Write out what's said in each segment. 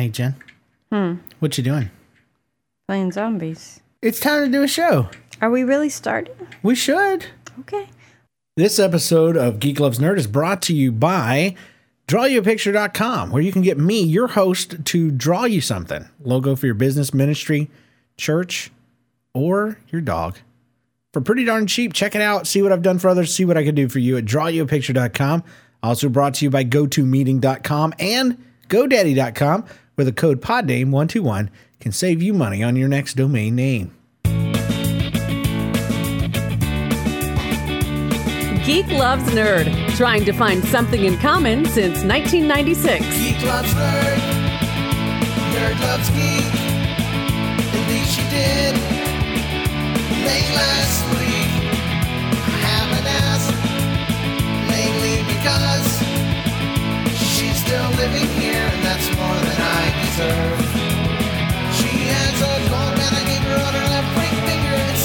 Hey, Jen. Hmm. What you doing? Playing zombies. It's time to do a show. Are we really starting? We should. Okay. This episode of Geek Loves Nerd is brought to you by drawyouapicture.com, where you can get me, your host, to draw you something. Logo for your business, ministry, church, or your dog. For pretty darn cheap, check it out. See what I've done for others. See what I can do for you at drawyouapicture.com. Also brought to you by gotomeeting.com and godaddy.com, where the code PODNAME121 can save you money on your next domain name. Geek Loves Nerd, trying to find something in common since 1996. Geek loves nerd. Nerd loves geek. At least she did. Late last week. I haven't asked. Mainly because she's still living here, and that's more than I She has a and I gave her on her left ring finger. It's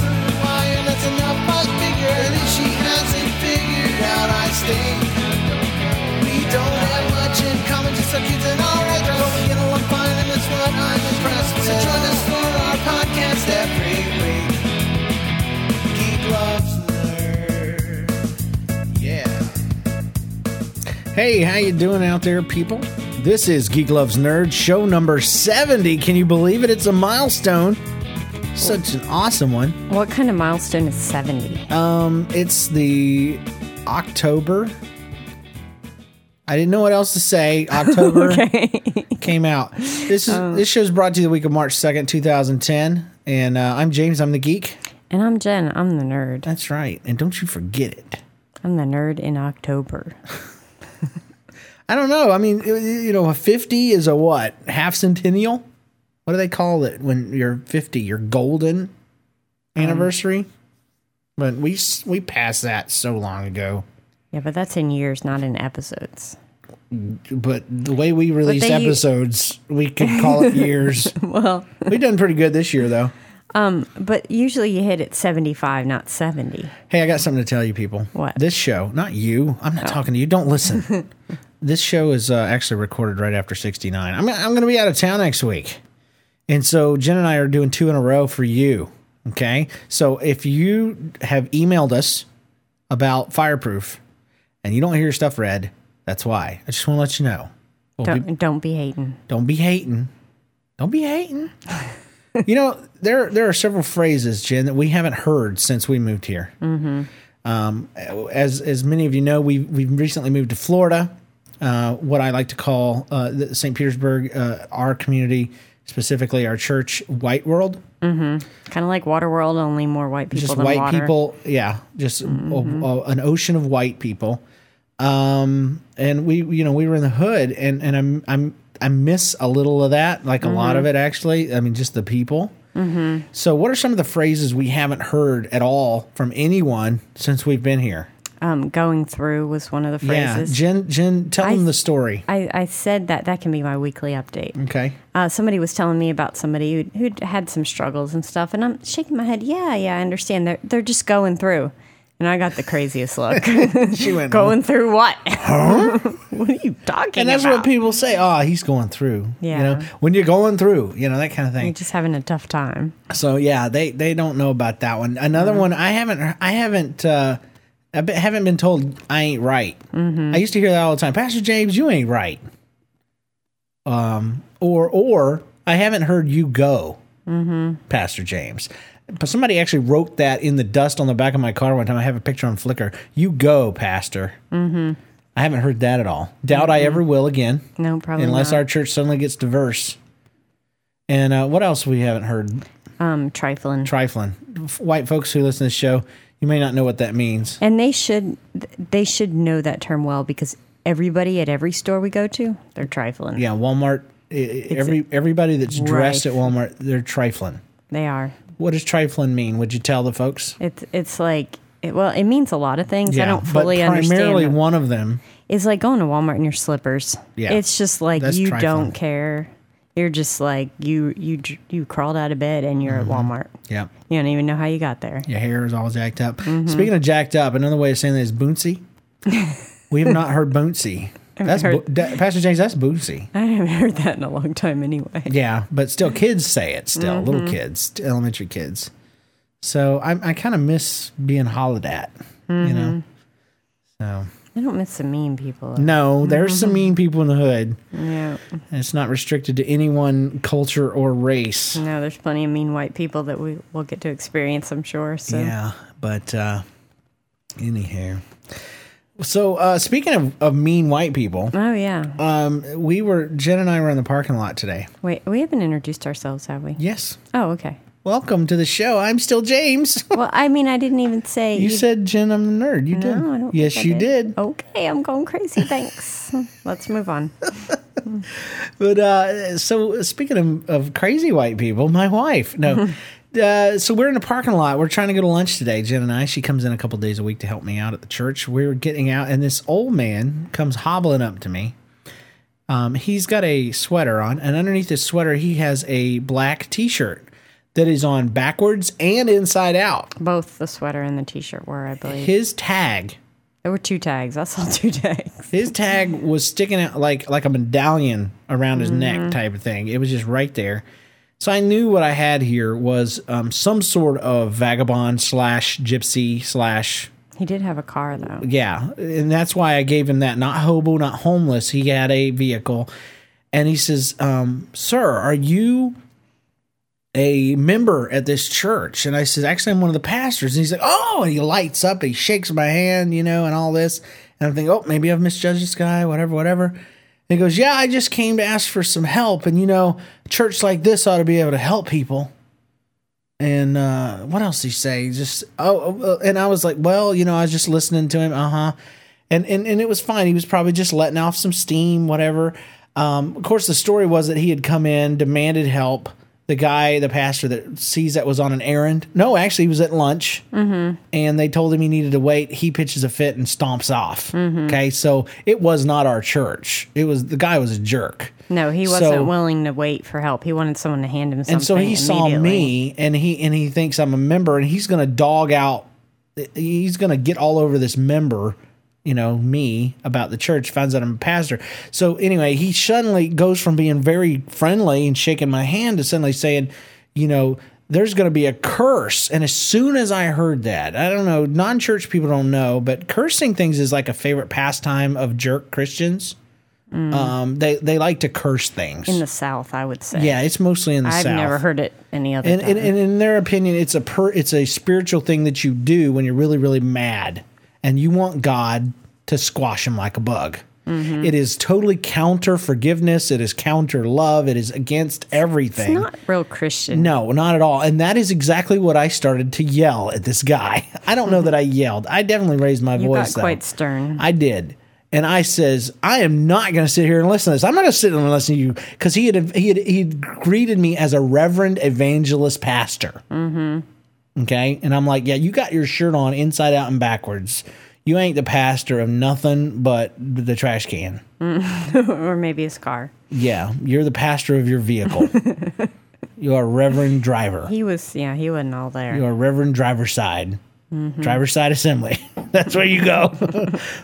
that's enough, I figure. Least she hasn't figured out I stink. We don't have much in common, just our kids and our we get along fine, and that's what I'm impressed with. So join us for our podcast every week. Geek loves. Yeah. Hey, how you doing out there, people? This is Geek Loves Nerd, show number 70. Can you believe it? It's a milestone. Such an awesome one. What kind of milestone is 70? Um, it's the October. I didn't know what else to say. October came out. This is this show's brought to you the week of March 2nd, 2010. And uh, I'm James, I'm the geek. And I'm Jen. I'm the nerd. That's right. And don't you forget it. I'm the nerd in October. I don't know. I mean, you know, a 50 is a what? Half centennial? What do they call it when you're 50? Your golden um, anniversary? but we we passed that so long ago. Yeah, but that's in years, not in episodes. But the way we release u- episodes, we could call it years. Well, We've done pretty good this year, though. But usually you hit at 75, not 70. Hey, I got something to tell you, people. What? This show, not you. I'm not talking to you. Don't listen. this show is uh, actually recorded right after 69. I'm, I'm going to be out of town next week. And so Jen and I are doing two in a row for you. Okay. So if you have emailed us about Fireproof and you don't hear your stuff read, that's why. I just want to let you know. We'll Don't, don't be hating. don't be hating. Don't be hating. you know, there there are several phrases, Jen, that we haven't heard since we moved here. Mm-hmm. Um, as as many of you know, we we've recently moved to Florida. Uh, what I like to call uh, the St. Petersburg, uh, our community, specifically our church, White World. Kind of like Water World, only more white people just white water. people. Yeah, just a- a- an ocean of white people. Um, and we, you know, we were in the hood, and and I'm I'm I miss a little of that, like a lot of it actually. I mean, just the people. Mm-hmm. So, what are some of the phrases we haven't heard at all from anyone since we've been here? Um, going through was one of the phrases. Yeah, Jen, Jen, tell I- them the story. I, I said that that can be my weekly update. Okay. Uh, somebody was telling me about somebody who'd, who'd had some struggles and stuff, and I'm shaking my head. Yeah, yeah, I understand. They're they're just going through, and I got the craziest look. She went going through what? what are you talking and that's about? what people say. Oh, he's going through. You Yeah. know, when you're going through, you know that kind of thing. You're just having a tough time. So yeah, they they don't know about that one. Another one I haven't I haven't uh, I haven't been told I ain't right. I used to hear that all the time. Pastor James, you ain't right. Um, or or I haven't heard you go, Pastor James. But somebody actually wrote that in the dust on the back of my car one time. I have a picture on Flickr. You go, Pastor. Mm-hmm. I haven't heard that at all. Doubt I ever will again, No, probably unless not. our church suddenly gets diverse. And uh, what else we haven't heard? um trifling. trifling. F- White folks who listen to the show, you may not know what that means. and they should they should know that term well because everybody at every store we go to, they're trifling. Yeah, Walmart. i- i- Every everybody that's dressed at Walmart, they're trifling. They are. What does trifling mean? Would you tell the folks? It's it's like it, well, it means a lot of things. I don't but fully primarily understand. them. one of them. It's like going to Walmart in your slippers. Yeah. It's just like That's you trifling. don't care. You're just like you you you crawled out of bed and you're Mm-hmm. at Walmart. Yeah, You don't even know how you got there. your hair is all jacked up. Mm-hmm. Speaking of jacked up, another way of saying that is booncy. we have not heard booncy. That's bo- that- Pastor James. That's boozy. I haven't heard that in a long time anyway. Yeah, but still, kids say it. Still, Mm-hmm. little kids, elementary kids. So I, I kind of miss being hollered at. You know. Mm-hmm. So I don't miss the mean people. no, there's Mm-hmm. some mean people in the hood. Yeah. And it's not restricted to any one culture or race. No, there's plenty of mean white people that we will get to experience, I'm sure. So Yeah, but uh anyhow. So uh speaking of, of mean white people, Oh yeah. um we were Jen and I were in the parking lot today. Wait, we haven't introduced ourselves, have we? Yes. Oh, okay. Welcome to the show. I'm still James. Well, I mean, I didn't even say You said Jen, I'm the nerd. You did. No, don't. yes, you did. Okay, I'm going crazy. Thanks. Let's move on. But uh, so speaking of, of crazy white people, my wife. No. Uh, so we're in the parking lot. We're trying to go to lunch today, Jen and I. She comes in a couple days a week to help me out at the church. We're getting out, and this old man comes hobbling up to me. Um, he's got a sweater on, and underneath his sweater, he has a black T-shirt that is on backwards and inside out. Both the sweater and the t-shirt were, I believe. His tag, There were two tags. I saw two tags. his tag was sticking out like like a medallion around his Mm-hmm. neck, type of thing. It was just right there. So I knew what I had here was um, some sort of vagabond slash gypsy slash He did have a car though. yeah, and that's why I gave him that. Not hobo, not homeless. He had a vehicle, and he says, um, "Sir, are you a member at this church?" And I said, "Actually, I'm one of the pastors." And he's like, "Oh!" And he lights up. He shakes my hand, you know, and all this. And I'm thinking, "Oh, maybe I've misjudged this guy. Whatever, whatever." And he goes, "Yeah, I just came to ask for some help, and you know, a church like this ought to be able to help people." And uh, what else did he say? Just oh, uh, and I was like, well, you know, I was just listening to him, uh huh, and and and it was fine. He was probably just letting off some steam, whatever. Um, of course, the story was that he had come in, demanded help. The guy, the pastor that sees that was on an errand. No, actually, he was at lunch, mm-hmm. and they told him he needed to wait. He pitches a fit and stomps off. Mm-hmm. Okay, so it was not our church. It was the guy was a jerk. No, he wasn't So- willing to wait for help. He wanted someone to hand him something. and so he saw me and he and he thinks i'm a member and he's gonna dog out he's gonna get all over this member you know me about the church finds out i'm a pastor so anyway he suddenly goes from being very friendly and shaking my hand to suddenly saying you know there's going to be a curse and as soon as i heard that i don't know non-church people don't know but cursing things is like a favorite pastime of jerk christians um they they like to curse things in the South, I would say. yeah it's mostly in the South. I've never heard it any other and, time. and, and in their opinion, it's a per, it's a spiritual thing that you do when you're really really mad, and you want God to squash him like a bug. Mm-hmm. It is totally counter forgiveness. It is counter love. It is against everything. it's not real Christian. no, not at all. And that is exactly what I started to yell at this guy. I don't know that I yelled. I definitely raised my you voice. got though. quite stern. I did. And I says, I am not going to sit here and listen to this. I'm not going to sit and listen to you because he had he had he greeted me as a reverend evangelist pastor. Mm-hmm. Okay, and I'm like, yeah, you got your shirt on inside out and backwards. You ain't the pastor of nothing but the trash can. or maybe his car. Yeah, you're the pastor of your vehicle. you are Reverend Driver. He was, yeah, he wasn't all there. You are Reverend Driver Side. Driver Side Assembly. That's where you go.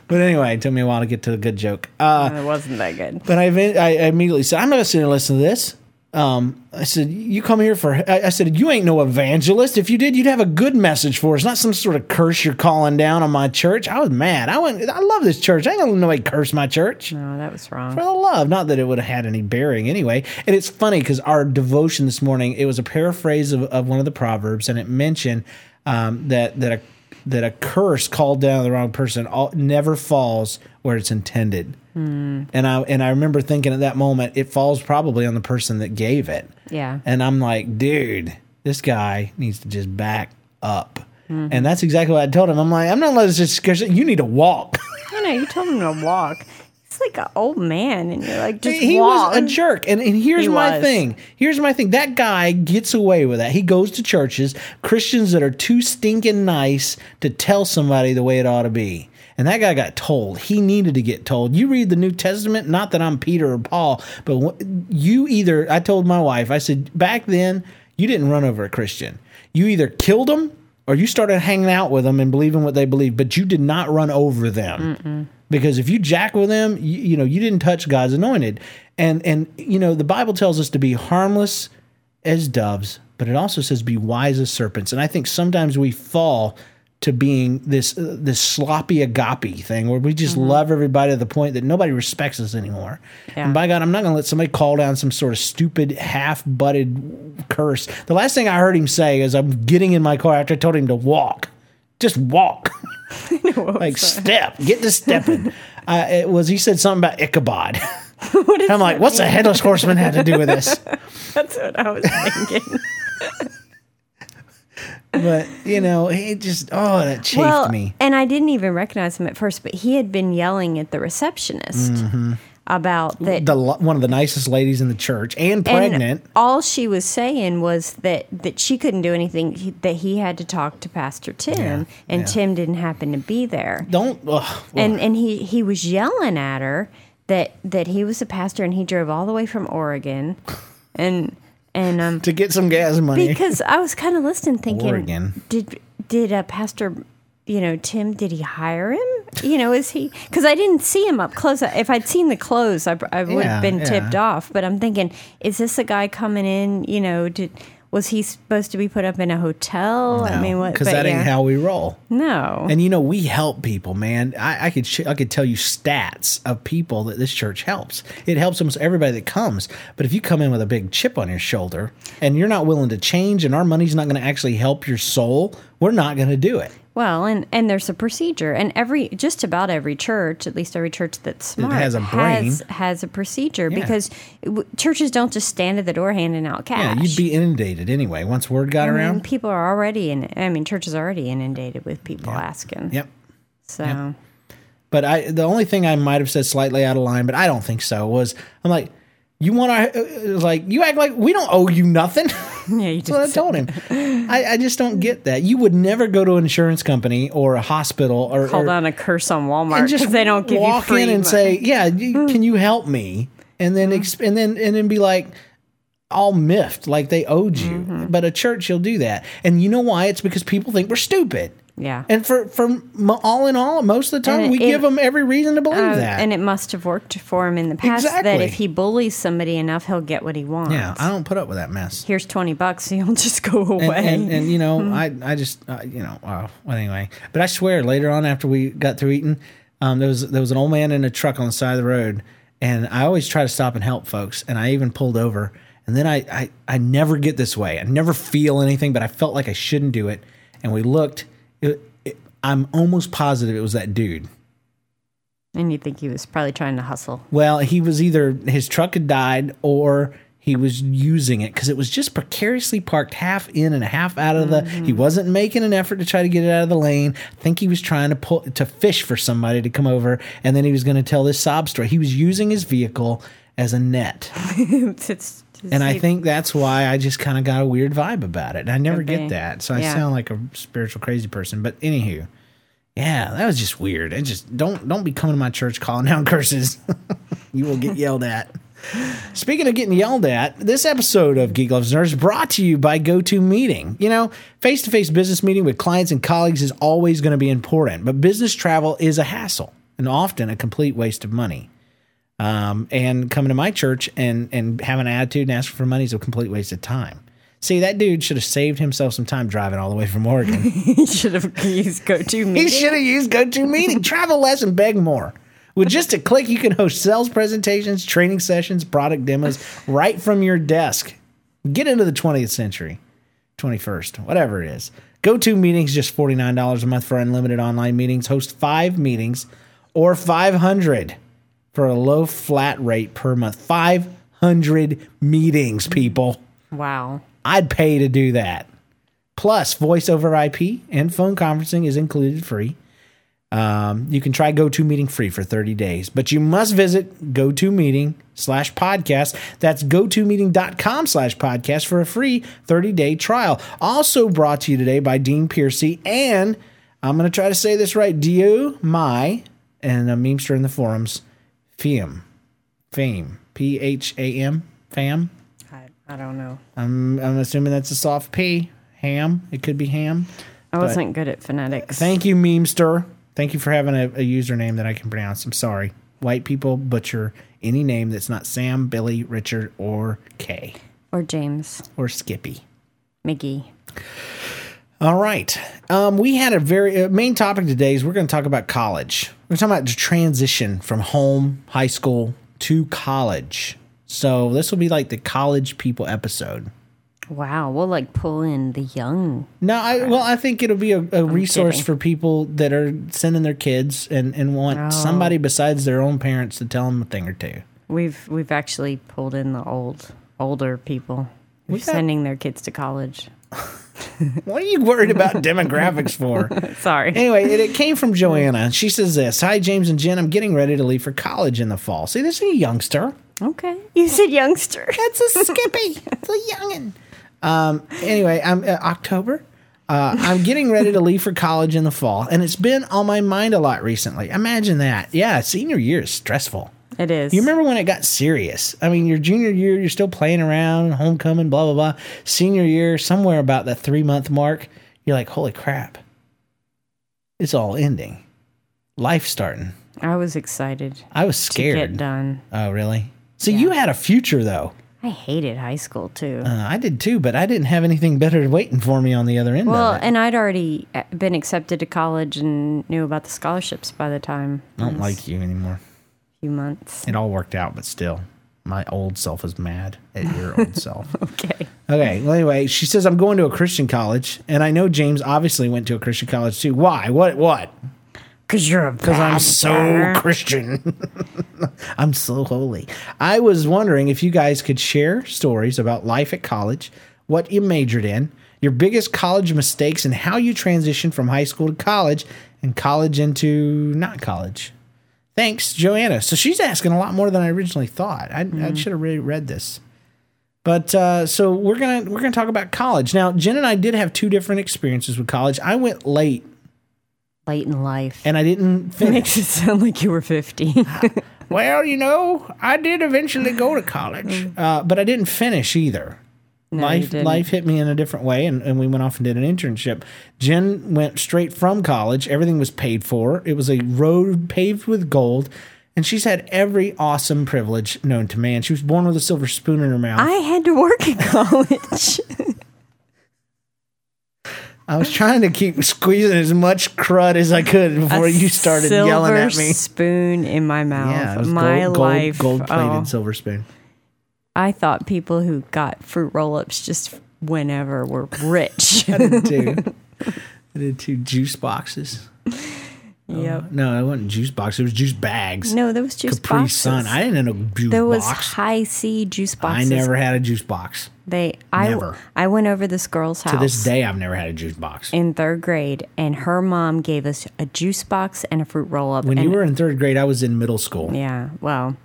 but anyway, it took me a while to get to a good joke. Uh, it wasn't that good. But I, I immediately said, I'm not going to sit and listen to this. Um, I said, you come here for, I, I said, you ain't no evangelist. If you did, you'd have a good message for us, not some sort of curse you're calling down on my church. I was mad. I went, I love this church. I ain't gonna let nobody curse my church. No, that was wrong. For the love, not that it would have had any bearing anyway. And it's funny because our devotion this morning, it was a paraphrase of, of one of the proverbs, and it mentioned um, that that a that a curse called down on the wrong person all, never falls where it's intended. Hmm. And I and I remember thinking at that moment, it falls probably on the person that gave it. Yeah. And I'm like, dude, this guy needs to just back up. Mm-hmm. And that's exactly what I told him. I'm like, I'm not letting this just you need to walk. I know, you told him to walk. Like an old man, and you're like, just he walk. was a jerk. And, and here's He my was. thing. Here's my thing. That guy gets away with that. He goes to churches, Christians that are too stinking nice to tell somebody the way it ought to be. And that guy got told. He needed to get told. You read the New Testament, not that I'm Peter or Paul, but wh- you either, I told my wife, I said, back then, you didn't run over a Christian. You either killed them or you started hanging out with them and believing what they believe, but you did not run over them. Because if you jack with them, you, you know you didn't touch God's anointed, and and you know the Bible tells us to be harmless as doves, but it also says be wise as serpents. And I think sometimes we fall to being this uh, this sloppy agape thing where we just love everybody to the point that nobody respects us anymore. Yeah. And by God, I'm not going to let somebody call down some sort of stupid half butted curse. The last thing I heard him say is, "I'm getting in my car after I told him to walk, just walk." like step, get to stepping. Uh, it was he said something about Ichabod. I'm like, what's a headless horseman have to do with this? That's what I was thinking. But you know, he just oh that chafed well, me. and I didn't even recognize him at first, but he had been yelling at the receptionist about that. The one of the nicest ladies in the church and pregnant. And all she was saying was that that she couldn't do anything. he- That he had to talk to Pastor Tim, Yeah, and yeah. Tim didn't happen to be there. Don't ugh, and and he he was yelling at her that that he was a pastor and he drove all the way from Oregon, and and um to get some gas money. because I was kind of listening, thinking, Oregon. did did uh, Pastor, you know, Tim, did he hire him? You know, is he? Because I didn't see him up close. If I'd seen the clothes, I, I would Yeah, have been yeah. tipped off. But I'm thinking, is this a guy coming in? You know, did was he supposed to be put up in a hotel? I mean, what? Because that ain't how we roll. No. And you know, we help people, man. I, I could sh- I could tell you stats of people that this church helps. It helps almost everybody that comes. But if you come in with a big chip on your shoulder and you're not willing to change, and our money's not going to actually help your soul, we're not going to do it. Well, and and there's a procedure, and every just about every church, at least every church that's smart, has a brain. has, has a procedure Yeah. because w- churches don't just stand at the door handing out cash. Yeah, you'd be inundated anyway once word got I mean, around. people are already in. I mean, churches are already inundated with people asking. Yep. So But I, the only thing I might have said slightly out of line, but I don't think so, was I'm like, you want to uh, like you act like we don't owe you nothing. yeah, you That's what I just told him. I, I just don't get that. You would never go to an insurance company or a hospital or, call or down a curse on Walmart just because they don't give you walk free. in and money. say, "Yeah, you, can you help me?" And then exp- and then and then be like all miffed like they owed you. Mm-hmm. But a church, you'll do that, and you know why? It's because people think we're stupid. Yeah. And for for all in all, most of the time, And we it- give them every reason to believe Uh, that. and it must have worked for him in the past that if he bullies somebody enough, he'll get what he wants. yeah, I don't put up with that mess. Here's twenty bucks, he'll just go away. and, and, and you know, Mm-hmm. I I just uh, you know, uh, well anyway. But I swear, later on after we got through eating, um, there was there was an old man in a truck on the side of the road, and I always try to stop and help folks, and I even pulled over, and then I I, I never get this way. I never feel anything, but I felt like I shouldn't do it, and we looked. It, it, I'm almost positive it was that dude. and you think he was probably trying to hustle. Well, he was either his truck had died or he was using it because it was just precariously parked half in and half out of the. Mm-hmm. He wasn't making an effort to try to get it out of the lane. I think he was trying to pull to fish for somebody to come over, and then he was going to tell this sob story. He was using his vehicle as a net, it's, it's, and I think that's why I just kind of got a weird vibe about it. And I never get that, so I Yeah. sound like a spiritual crazy person. But anywho. Yeah, that was just weird. And just don't don't be coming to my church calling down curses. you will get yelled at. Speaking of getting yelled at, this episode of Geek Loves Nerds brought to you by GoToMeeting. You know, face to face business meeting with clients and colleagues is always going to be important, but business travel is a hassle and often a complete waste of money. Um, and coming to my church and and having an attitude and asking for money is a complete waste of time. See, that dude should have saved himself some time driving all the way from Oregon. he should have used go to He should have used GoToMeeting. Travel less and beg more. With just a click, you can host sales presentations, training sessions, product demos right from your desk. Get into the 20th century, 21st, whatever it is. GoToMeeting meetings just $49 a month for unlimited online meetings. Host five meetings or 500 for a low flat rate per month. 500 meetings, people. Wow. I'd pay to do that. Plus, voice over IP and phone conferencing is included free. Um, you can try GoToMeeting free for 30 days, but you must visit GoToMeeting slash podcast. That's GoToMeeting.com slash podcast for a free 30 day trial. Also brought to you today by Dean Piercy and I'm going to try to say this right. Dio My and a memester in the forums, Fam. Fame. P H A M. Fam. I, I don't know. I'm I'm assuming that's a soft P. Ham. It could be ham. I wasn't good at phonetics. Thank you, memester. Thank you for having a, a username that I can pronounce. I'm sorry. White people butcher any name that's not Sam, Billy, Richard, or Kay Or James or Skippy. McGee. All right. Um, we had a very uh, main topic today is we're going to talk about college. We're talking about the transition from home, high school to college. So this will be like the college people episode. Wow, we'll like pull in the young. No, I, well, I think it'll be a, a resource kidding. for people that are sending their kids and, and want Oh. somebody besides their own parents to tell them a thing or two. We've we've actually pulled in the old older people We who's got- sending their kids to college. What are you worried about demographics for? Sorry. Anyway, it, it came from Joanna. She says this Hi, James and Jen. I'm getting ready to leave for college in the fall. See, this is a youngster. Okay. You said youngster. That's a Skippy. it's a youngin. Um, anyway, I'm uh, October. Uh, I'm getting ready to leave for college in the fall, and it's been on my mind a lot recently. Imagine that. Yeah, senior year is stressful. It is. You remember when it got serious? I mean, your junior year, you're still playing around, homecoming, blah, blah, blah. Senior year, somewhere about the three month mark, you're like, holy crap. It's all ending. Life starting. I was excited I was scared. to get done. Oh, really? So you had a future, though. I hated high school too. Uh, I did too, but I didn't have anything better waiting for me on the other end well, of it. and I'd already uh, been accepted to college and knew about the scholarships by the time. I don't was like you anymore. Few months. It all worked out, but still, my old self is mad at your old self. Okay. Okay. Well, anyway, she says I'm going to a Christian college, and I know James obviously went to a Christian college too. Why? What? What? Because you're a Because I'm so Christian. I'm so holy. I was wondering if you guys could share stories about life at college, what you majored in, your biggest college mistakes, and how you transitioned from high school to college and college into not college. Thanks, Joanna. So she's asking a lot more than I originally thought. I, I should have really read this. But uh, so we're gonna we're gonna talk about college now. Jen and I did have two different experiences with college. I went late late in life. and I didn't finish. makes it sound like you were 50. Well, you know, I did eventually go to college, uh, but I didn't finish either. No, life life hit me in a different way, and, and we went off and did an internship. Jen went straight from college. Everything was paid for. It was a road paved with gold, and she's had every awesome privilege known to man. She was born with a silver spoon in her mouth. I had to work in college. I was trying to keep squeezing as much crud as I could before A you started yelling at silver me. spoon in my mouth. Yeah, my gold, life. gold, plated oh, silver spoon. I thought people who got fruit roll-ups just whenever were rich. I did too. I did two juice boxes. yep. Uh, no, it wasn't juice box. It was juice bags. No, there was juice Capri boxes. Sun. I didn't know juice there was box. high C juice boxes. I never had a juice box. They I Never. I went over this girl's house To this day, I've never had a juice box. in third grade, and her mom gave us a juice box and a fruit roll up. When you were in third grade, I was in middle school. yeah, well,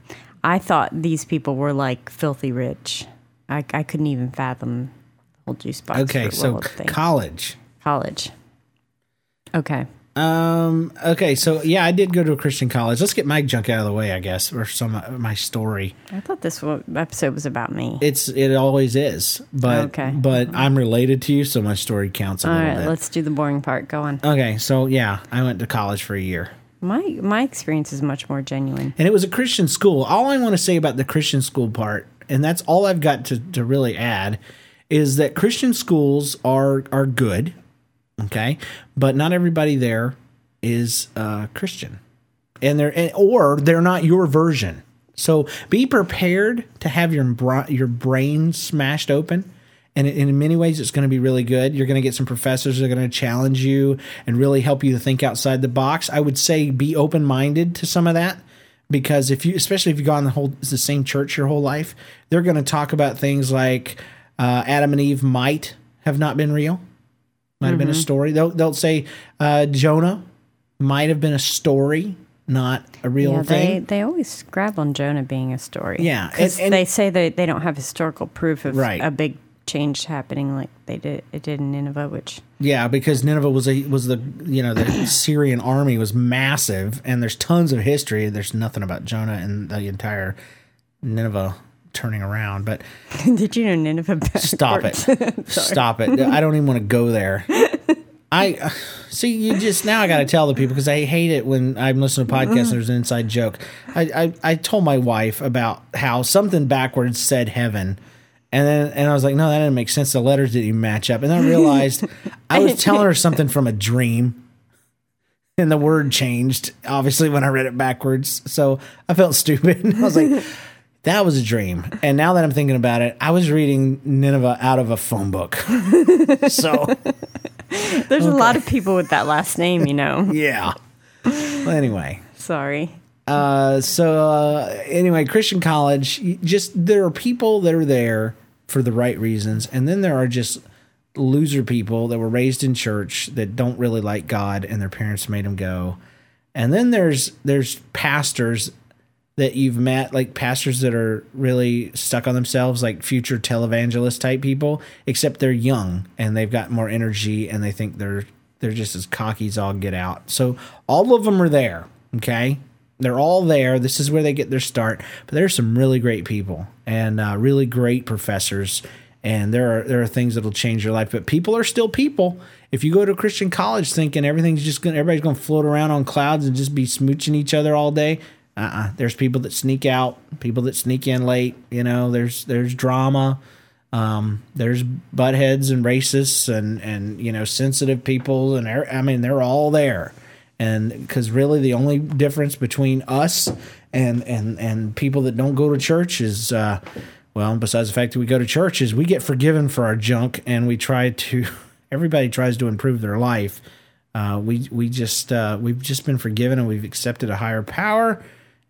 I thought these people were like filthy rich. I I couldn't even fathom the whole juice box. Okay, so college. college. Okay. Um. Okay, so yeah, I did go to a Christian college. Let's get my junk out of the way, I guess, or some of my story. I thought this episode was about me. It's it always is, but Okay. but I'm related to you, so my story counts a All right, bit. let's do the boring part. Go on. Okay, so yeah, I went to college for a year. My my experience is much more genuine. and it was a Christian school. All I want to say about the Christian school part, and that's all I've got to, to really add, is that Christian schools are are good, okay, but not everybody there is uh, Christian, and they're and, or they're not your version. So be prepared to have your your brain smashed open. And in many ways, it's going to be really good. You're going to get some professors that are going to challenge you and really help you to think outside the box. I would say be open minded to some of that because if you, especially if you've gone the whole the same church your whole life, they're going to talk about things like uh, Adam and Eve might have not been real, might have been a story. They'll they'll say uh, Jonah might have been a story, not a real Yeah, thing. they they always grab on Jonah being a story. Yeah, because and- and- they say that they don't have historical proof of Right. a big change happening like they did it did in Nineveh, which Yeah, because Nineveh was a was the you know the Syrian army was massive, and there's tons of history. There's nothing about Jonah and the entire Nineveh turning around. But did you know Nineveh? stop it, stop it! I don't even want to go there. I see you just now. I got to tell the people because I hate it when I'm listening to podcasts and there's an inside joke. I, I I told my wife about how something backwards said heaven, and then and I was like, no, that didn't make sense. The letters didn't even match up, and then I realized I was telling her something from a dream. And the word changed, obviously, when I read it backwards. So I felt stupid. I was like, that was a dream. And now that I'm thinking about it, I was reading Nineveh out of a phone book. so There's a lot of people with that last name, you know. yeah. Well, anyway, Sorry. uh, so uh, anyway, Christian college, just there are people that are there for the right reasons, and then there are just loser people that were raised in church that don't really like God, and their parents made them go. And then there's there's pastors that you've met, like pastors that are really stuck on themselves, like future televangelist type people, except they're young and they've got more energy and they think they're they're just as cocky as all get out. So all of them are there. Okay. They're all there. This is where they get their start. But there's some really great people and uh, really great professors. And there are there are things that'll change your life. But people are still people. If you go to Christian college thinking everything's just gonna everybody's gonna float around on clouds and just be smooching each other all day, uh-uh. There's people that sneak out, people that sneak in late. You know, there's there's drama. Um, there's butt heads and racists and and you know sensitive people and I mean they're all there, and because really the only difference between us and and and people that don't go to church is uh, well besides the fact that we go to church is we get forgiven for our junk and we try to everybody tries to improve their life. Uh, we we just uh, we've just been forgiven and we've accepted a higher power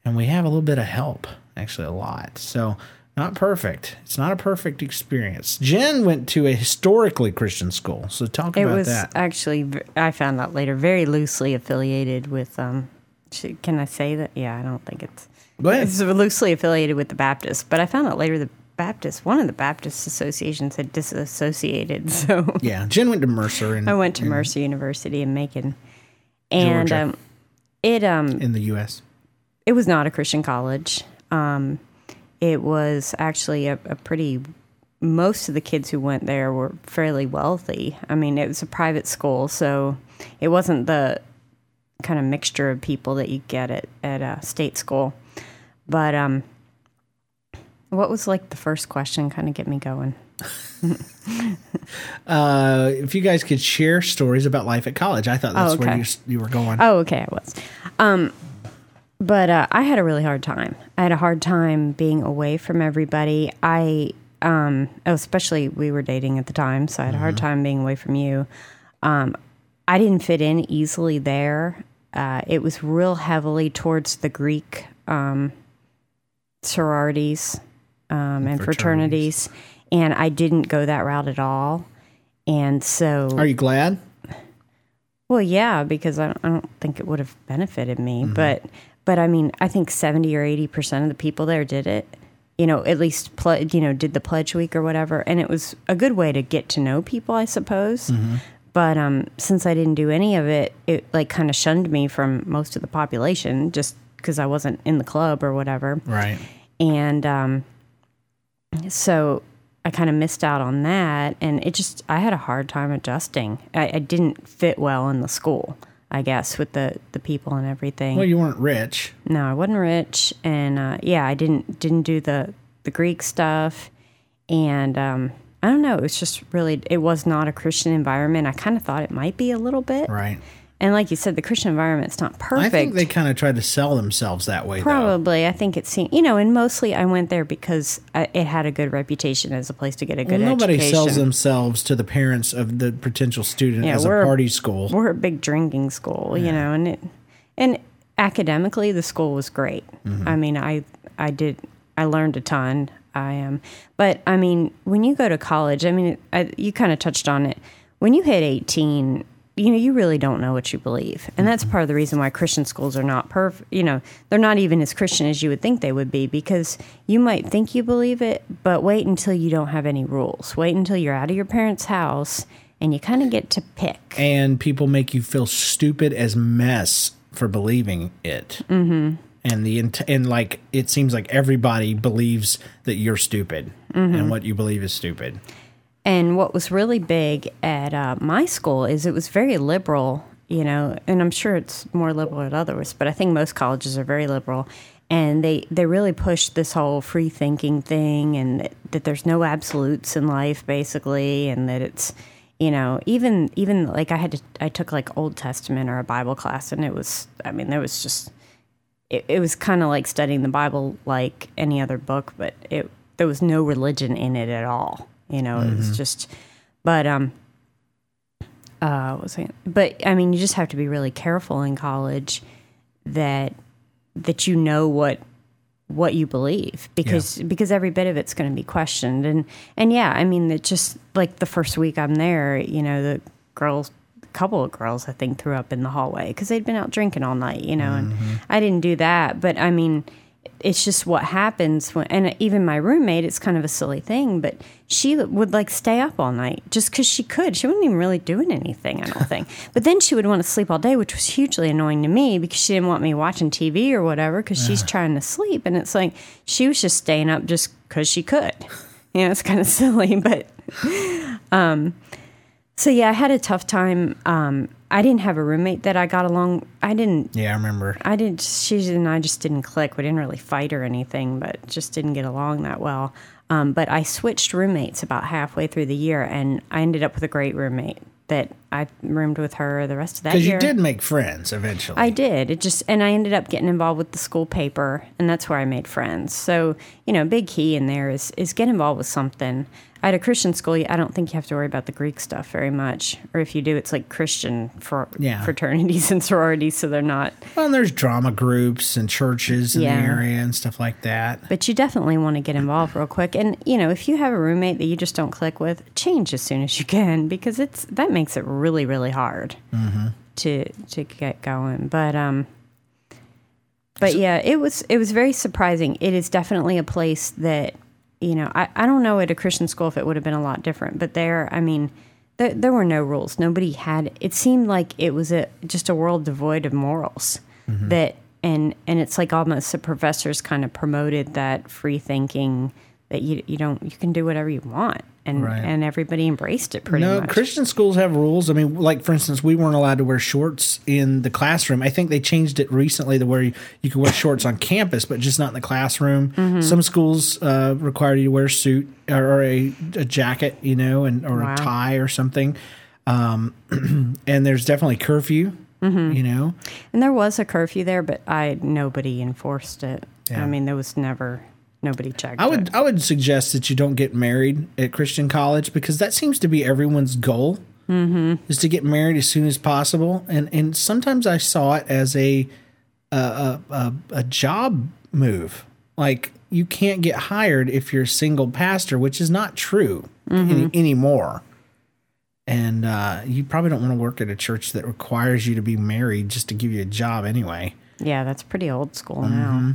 and we have a little bit of help, actually a lot. So not perfect. It's not a perfect experience. Jen went to a historically Christian school, so talk It about was that. actually, I found out later, very loosely affiliated with, um, can I say that? Yeah, I don't think it's, it's loosely affiliated with the Baptists, but I found out later the Baptist, one of the Baptist associations had disassociated. So Yeah, Jen went to Mercer in, I went to Mercer University in Macon. And um, it, um, in the U.S. it was not a Christian college. Um, it was actually a, a pretty. Most of the kids who went there were fairly wealthy. I mean, it was a private school, so it wasn't the kind of mixture of people that you get at at a state school. But um, what was like the first question? Kind of get me going. Uh, if you guys could share stories about life at college, I thought that's Oh, where you you were going. Oh, okay, I was. Um, but uh, I had a really hard time. I had a hard time being away from everybody. I, um, oh, especially we were dating at the time, so I had a hard time being away from you. Um, I didn't fit in easily there. Uh, it was real heavily towards the Greek um, sororities um, and fraternities, and I didn't go that route at all. And so, Are you glad? well, yeah, because I don't, I don't think it would have benefited me, but but I mean, I think seventy or eighty percent of the people there did it. You know, at least ple- you know did the pledge week or whatever, and it was a good way to get to know people, I suppose. But um, since I didn't do any of it, it like kind of shunned me from most of the population, just because I wasn't in the club or whatever Right. and um, so I kind of missed out on that, and it just I had a hard time adjusting. I, I didn't fit well in the school, I guess, with the the people and everything. Well, you weren't rich. no, I wasn't rich, and uh, yeah, I didn't didn't do the the Greek stuff, and um, I don't know. It was just really it was not a Christian environment. I kind of thought it might be a little bit, Right. And like you said, the Christian environment's not perfect. I think they kind of tried to sell themselves that way. Though. Probably, I think it seemed, you know, and mostly I went there because I, it had a good reputation as a place to get a good Well, nobody education. sells themselves to the parents of the potential student Yeah, as a party school. We're a big drinking school, you know, and it, and academically the school was great. Mm-hmm. I mean, I I did I learned a ton. I am, um, but I mean, when you go to college, I mean, I, you kind of touched on it. When you hit eighteen, you know, you really don't know what you believe, and that's part of the reason why Christian schools are not perfect. You know, they're not even as Christian as you would think they would be because you might think you believe it, but wait until you don't have any rules. Wait until you're out of your parents' house and you kind of get to pick. and people make you feel stupid as mess for believing it. Mm-hmm. And the and like it seems like everybody believes that you're stupid Mm-hmm. and what you believe is stupid. And what was really big at uh, my school is it was very liberal, you know, and I'm sure it's more liberal at others, but I think most colleges are very liberal. And they, they really pushed this whole free thinking thing and that, that there's no absolutes in life, basically, and that it's, you know, even even like I had to I took like Old Testament or a Bible class, and it was I mean there was just it, it was kind of like studying the Bible like any other book, but it there was no religion in it at all. You know, it was just, but um, uh, what was I? But I mean, you just have to be really careful in college that that you know what what you believe because because every bit of it's going to be questioned. And and yeah i mean it just like the first week i'm there you know the girls a couple of girls i think threw up in the hallway because they'd been out drinking all night you know and i didn't do that. But i mean it's just what happens when and even my roommate it's kind of a silly thing but she would like stay up all night just because she could. She wasn't even really doing anything i don't think. But then she would want to sleep all day which was hugely annoying to me because she didn't want me watching tv or whatever because she's trying to sleep and it's like she was just staying up just because she could. You know it's kind of silly but um so yeah i had a tough time um i didn't have a roommate that i got along i didn't Yeah, I remember. I didn't. She and I just didn't click. We didn't really fight or anything, but just didn't get along that well. Um, but I switched roommates about halfway through the year, and I ended up with a great roommate that I roomed with her the rest of that Because you did make friends eventually. I did. It just and I ended up getting involved with the school paper, and that's where I made friends. So you know, big key in there is is get involved with something. At a Christian school, I don't think you have to worry about the Greek stuff very much, or if you do, it's like Christian for Yeah. fraternities and sororities, so they're not well, and there's drama groups and churches in Yeah. the area and stuff like that. But you definitely want to get involved real quick. And you know, if you have a roommate that you just don't click with, change as soon as you can because it's that makes it really, really hard to to get going. But um, but yeah, it was it was very surprising. It is definitely a place that you know I, I don't know at a Christian school if it would have been a lot different, but there, I mean. There, there were no rules. Nobody had. It seemed like it was a just a world devoid of morals. That and and it's like almost the professors kind of promoted that free thinking that you you don't you can do whatever you want and Right. and everybody embraced it pretty no, much. No, Christian schools have rules. I mean, like for instance, we weren't allowed to wear shorts in the classroom. I think they changed it recently to where you, you can wear shorts on campus, but just not in the classroom. Mm-hmm. Some schools uh, require you to wear a suit or, or a, a jacket, you know, and or Wow. a tie or something. Um, and there's definitely curfew, Mm-hmm. you know. and there was a curfew there, but I nobody enforced it. Yeah. I mean, there was never nobody checked. I would it. I would suggest that you don't get married at Christian college because that seems to be everyone's goal Mm-hmm. is to get married as soon as possible, and and sometimes I saw it as a a a, a, a job move. Like you can't get hired if you're a single pastor, which is not true Mm-hmm. any, anymore. And uh, you probably don't want to work at a church that requires you to be married just to give you a job anyway. Yeah, that's pretty old school Mm-hmm. now.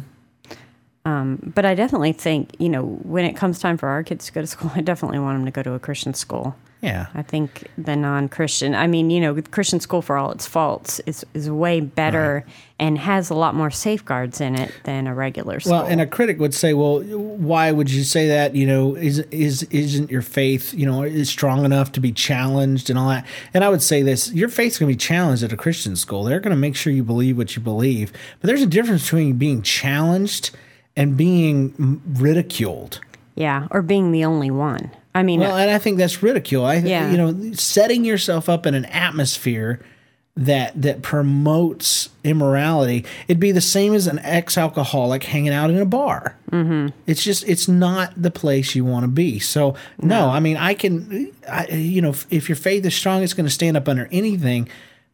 Um, but I definitely think you know when it comes time for our kids to go to school, I definitely want them to go to a Christian school. Yeah. I think the non-Christian. I mean, you know, Christian school for all its faults is is way better and has a lot more safeguards in it than a regular school. Well, and a critic would say, "Well, why would you say that? You know, is is isn't your faith, you know, is strong enough to be challenged and all that?" And I would say this: your faith's going to be challenged at a Christian school. They're going to make sure you believe what you believe, but there's a difference between being challenged and being ridiculed. yeah, or being the only one. I mean, Well, and I think that's ridicule. I, Yeah. you know, setting yourself up in an atmosphere that that promotes immorality. It'd be the same as an ex-alcoholic hanging out in a bar. Mm-hmm. It's just it's not the place you want to be. So no, I mean, I can, I, you know, if, if your faith is strong, it's going to stand up under anything.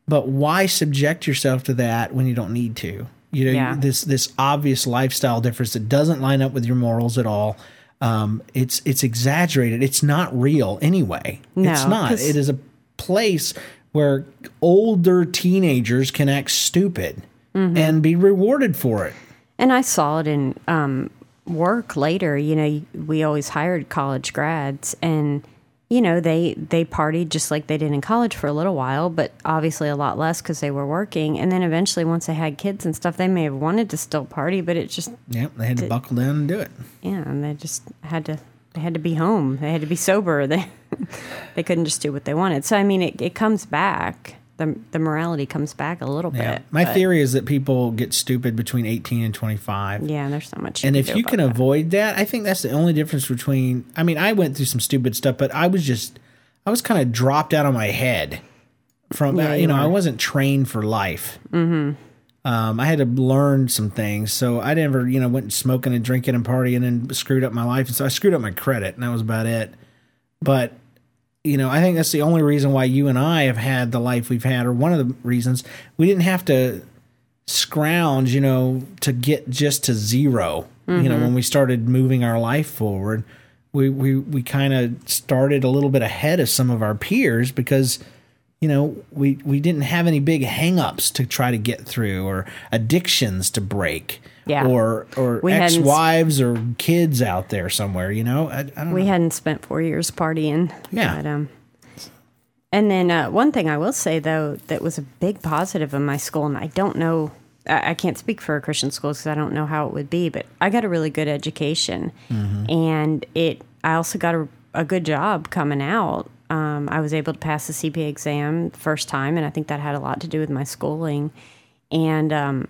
But why subject yourself to that when you don't need to? You know, Yeah. this this obvious lifestyle difference that doesn't line up with your morals at all. Um, it's it's exaggerated. It's not real anyway. No, it's No, not. It is a place where older teenagers can act stupid Mm-hmm. and be rewarded for it. And I saw it in um, work later. You know, we always hired college grads, and you know they they partied just like they did in college for a little while, but obviously a lot less because they were working. And then eventually, once they had kids and stuff, they may have wanted to still party, but it just yeah they had to buckle down and do it. yeah, and they just had to they had to be home. They had to be sober. They they couldn't just do what they wanted. So I mean, it, it comes back. The the morality comes back a little Yeah. bit. My but- theory is that people get stupid between 18 and 25. Yeah, there's so much. And if you can that. avoid that, I think that's the only difference between. I mean, I went through some stupid stuff, but I was just, I was kind of dropped out of my head from, Yeah, you, you know, I wasn't trained for life. Mm-hmm. Um, I had to learn some things. So I never, you know, went smoking and drinking and partying and screwed up my life. And so I screwed up my credit, and that was about it. But you know, I think that's the only reason why you and I have had the life we've had, or one of the reasons we didn't have to scrounge, you know, to get just to 0 You know, when mm-hmm. we started moving our life forward, we we we kind of started a little bit ahead of some of our peers because you know we we didn't have any big hangups to try to get through or addictions to break. Yeah. Or or We ex-wives or kids out there somewhere, you know. I, I don't we know. hadn't spent four years partying. Yeah. But, um, and then uh, one thing I will say though that was a big positive in my school, and I don't know, I, I can't speak for a Christian school because I don't know how it would be, but I got a really good education, and it. I also got a, a good job coming out. Um, I was able to pass the CPA exam the first time, and I think that had a lot to do with my schooling. And um,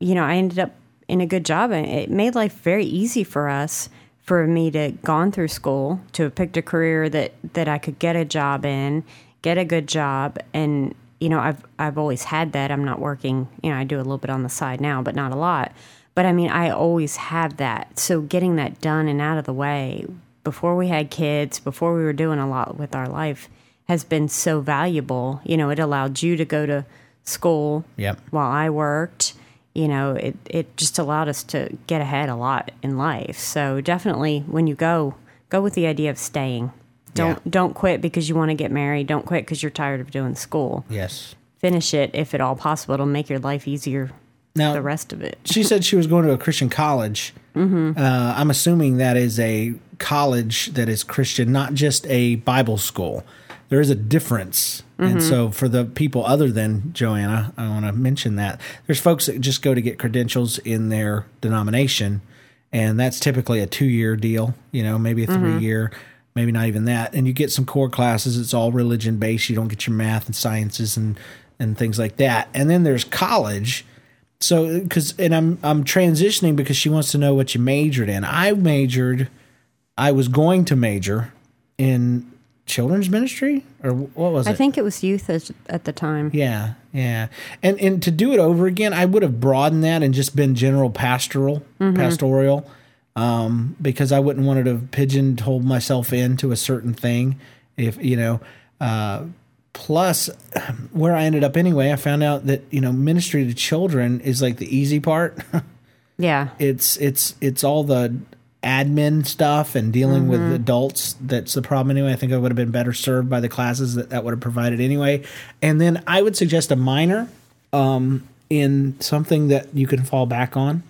you know, I ended up in a good job and it made life very easy for us for me to gone through school to have picked a career that that I could get a job in, get a good job and you know, I've I've always had that. I'm not working, you know, I do a little bit on the side now, but not a lot. But I mean, I always have that. So getting that done and out of the way before we had kids, before we were doing a lot with our life has been so valuable. You know, it allowed you to go to school Yep. while I worked. You know, it, it just allowed us to get ahead a lot in life. So definitely when you go, go with the idea of staying. Don't Yeah. don't quit because you want to get married. Don't quit because you're tired of doing school. Yes. Finish it if at all possible. It'll make your life easier Now the rest of it. she said she was going to a Christian college. Mm-hmm. Uh, I'm assuming that is a college that is Christian, not just a Bible school. There is a difference. And mm-hmm. so, for the people other than Joanna, I want to mention that there's folks that just go to get credentials in their denomination, and that's typically a two year deal, you know, maybe a mm-hmm. 3 year, maybe not even that. And you get some core classes, it's all religion based. You don't get your math and sciences and, and things like that. And then there's college. So, because and I'm I'm transitioning because she wants to know what you majored in. I majored, I was going to major in children's ministry or what was it? I think it was youth as, at the time. Yeah, yeah. And and to do it over again, I would have broadened that and just been general pastoral, pastoral, um, because I wouldn't want to have pigeonholed myself into a certain thing. If you know, uh, plus where I ended up anyway, I found out that you know ministry to children is like the easy part. Yeah. it's it's it's all the admin stuff and dealing with adults that's the problem anyway. I think i would have been better served by the classes that that would have provided anyway. And then i would suggest a minor um, in something that you can fall back on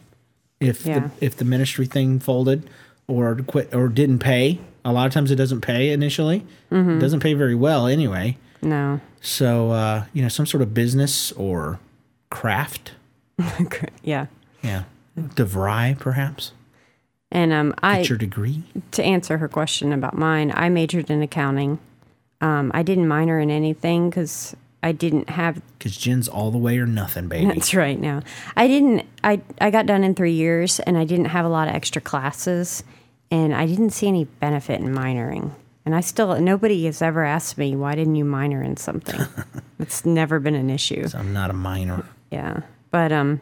if Yeah. the, if the ministry thing folded or quit or didn't pay. A lot of times it doesn't pay initially. It doesn't pay very well anyway. No. so uh, you know some sort of business or craft. Yeah. yeah. DeVry perhaps And um, I Get your degree. to answer her question about mine, I majored in accounting. Um, I didn't minor in anything because I didn't have. Because Jen's all the way or nothing, baby. That's right. Now, I didn't. I I got done in three years, and I didn't have a lot of extra classes, and I didn't see any benefit in minoring. And I still nobody has ever asked me why didn't you minor in something. it's never been an issue. So I'm not a minor. Yeah, but um,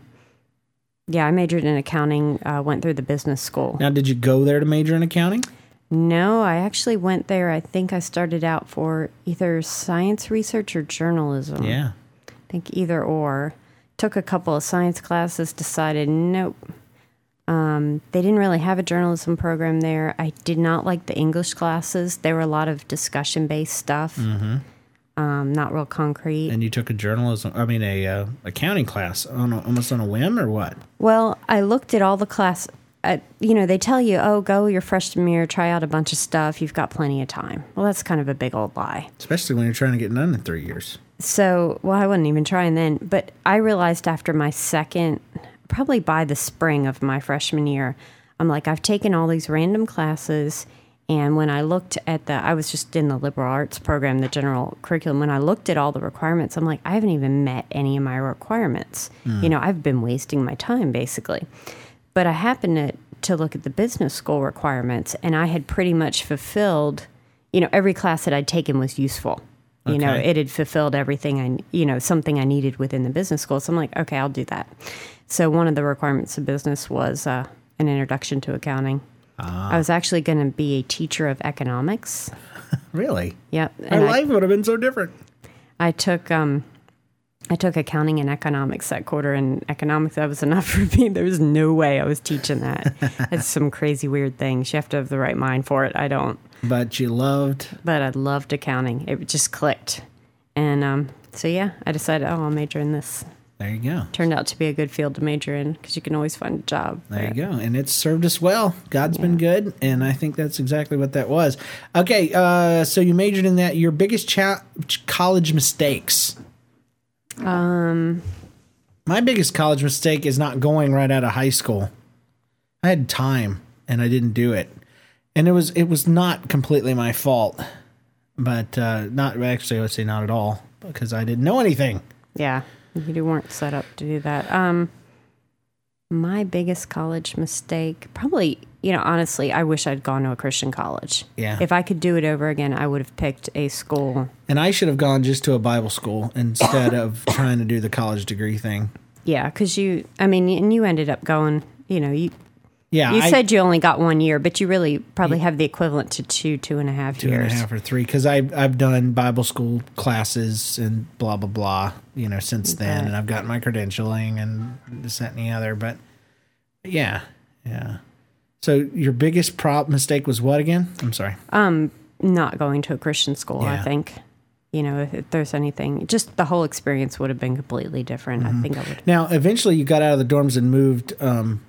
yeah, I majored in accounting. Uh, went through the business school. Now, did you go there to major in accounting? No, I actually went there. I think I started out for either science research or journalism. Yeah. I think either or. Took a couple of science classes, decided nope. Um, they didn't really have a journalism program there. I did not like the English classes. There were a lot of discussion based stuff, um, not real concrete. And you took a journalism, I mean, a uh, accounting class on a, almost on a whim or what? Well, I looked at all the class. Uh, you know, they tell you, oh, go your freshman year, try out a bunch of stuff. You've got plenty of time. Well, that's kind of a big old lie. Especially when you're trying to get done in three years. So, well, I wasn't even trying then, but I realized after my second, probably by the spring of my freshman year, I'm like, I've taken all these random classes And when I looked at the, I was just in the liberal arts program, the general curriculum. When I looked at all the requirements, I'm like, I haven't even met any of my requirements. You know, I've been wasting my time basically. But I happened to, to look at the business school requirements, and I had pretty much fulfilled, you know, every class that I'd taken was useful. You know, it had fulfilled everything I, you know, something I needed within the business school. So I'm like, okay, I'll do that. So one of the requirements of business was uh, an introduction to accounting. I was actually going to be a teacher of economics. Really? Yep. And I, life would have been so different. I took um, I took accounting and economics that quarter, and economics that was enough for me. There was no way I was teaching that. It's some crazy weird things. You have to have the right mind for it. I don't, But you loved. but I loved accounting. It just clicked, and um, so yeah, I decided, oh, I'll major in this. There you go. Turned out to be a good field to major in because you can always find a job. There you go. And it's served us well. God's been good. And I think that's exactly what that was. Okay. Uh, so you majored in that. Your biggest cha- college mistakes. Um, my biggest college mistake is not going right out of high school. I had time and I didn't do it. And it was it was not completely my fault. But uh, not actually I would say not at all because I didn't know anything. Yeah, you weren't set up to do that. Um, my biggest college mistake, probably, you know, honestly, I wish I'd gone to a Christian college. Yeah. If I could do it over again, I would have picked a school. And I should have gone just to a Bible school instead of trying to do the college degree thing. Yeah, because you, I mean, and you ended up going, you know, you Yeah, you I, said you only got one year, but you really probably have the equivalent to two, two and a half two years. half or three because I've I've done Bible school classes and blah blah blah. You know, since then, and I've gotten my credentialing and this that and the other. But yeah, yeah. So your biggest prop mistake was what again? I'm sorry. Um, not going to a Christian school, Yeah. I think. You know, if, if there's anything, just the whole experience would have been completely different. Mm-hmm. I think I would Now, eventually, you got out of the dorms and moved um,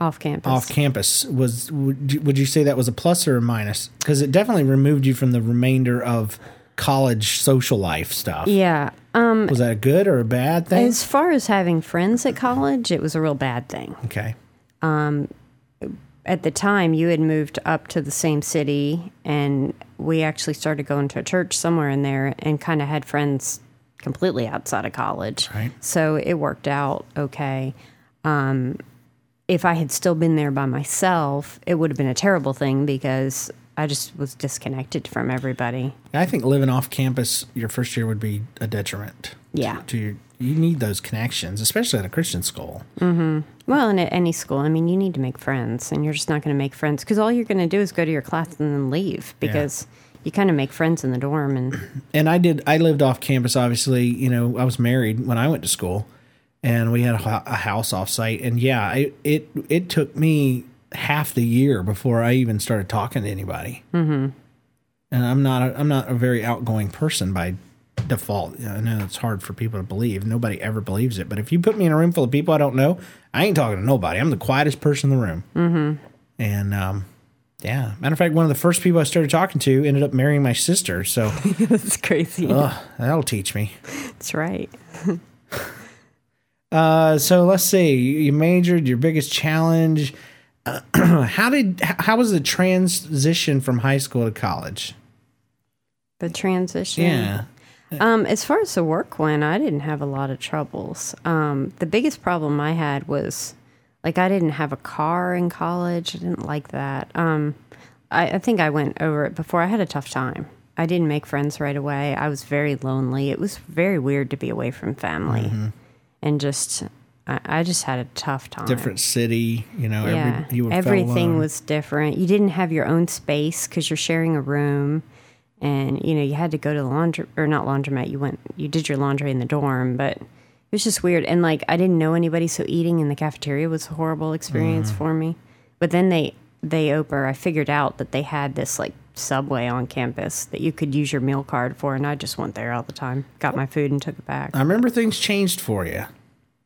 off campus. off campus. Was would you, would you say that was a plus or a minus? Because it definitely removed you from the remainder of college social life stuff. Yeah. Um, Was that a good or a bad thing? As far as having friends at college, it was a real bad thing. okay. Um, At the time, you had moved up to the same city, and we actually started going to a church somewhere in there and kind of had friends completely outside of college. Right. So it worked out okay. Um, if I had still been there by myself, it would have been a terrible thing because I just was disconnected from everybody. I think living off campus your first year would be a detriment. Yeah. To your, you need those connections, especially at a Christian school. Mm-hmm. Well, and at any school, I mean, you need to make friends, and you're just not going to make friends because all you're going to do is go to your class and then leave because you kind of make friends in the dorm. And And I did. I lived off campus. Obviously, you know, I was married when I went to school, and we had a, a house off site. And yeah, it it it took me half the year before I even started talking to anybody. Mm-hmm. And I'm not. A, I'm not a very outgoing person by default. I know it's hard for people to believe. Nobody ever believes it. But if you put me in a room full of people I don't know, I ain't talking to nobody. I'm the quietest person in the room. Mm-hmm. And um, yeah, matter of fact, one of the first people I started talking to ended up marrying my sister. So that's crazy. ugh, that'll teach me. That's right. Uh, so let's see. You majored. Your biggest challenge. how did? How was the transition from high school to college? The transition. Yeah. Um, as far as the work went, I didn't have a lot of troubles. Um, the biggest problem I had was like I didn't have a car in college. I didn't like that. Um, I, I think I went over it before. I had a tough time. I didn't make friends right away. I was very lonely. It was very weird to be away from family, and just I, I just had a tough time. Different city. You know. Yeah, Every, you everything was different. You didn't have your own space because you're sharing a room, and you know you had to go to the laundry or not laundromat. You went, you did your laundry in the dorm, but it was just weird. And like I didn't know anybody, so eating in the cafeteria was a horrible experience Mm-hmm. for me. But then they they oper. I figured out that they had this like subway on campus that you could use your meal card for, and I just went there all the time. Got my food and took it back. I remember things changed for you.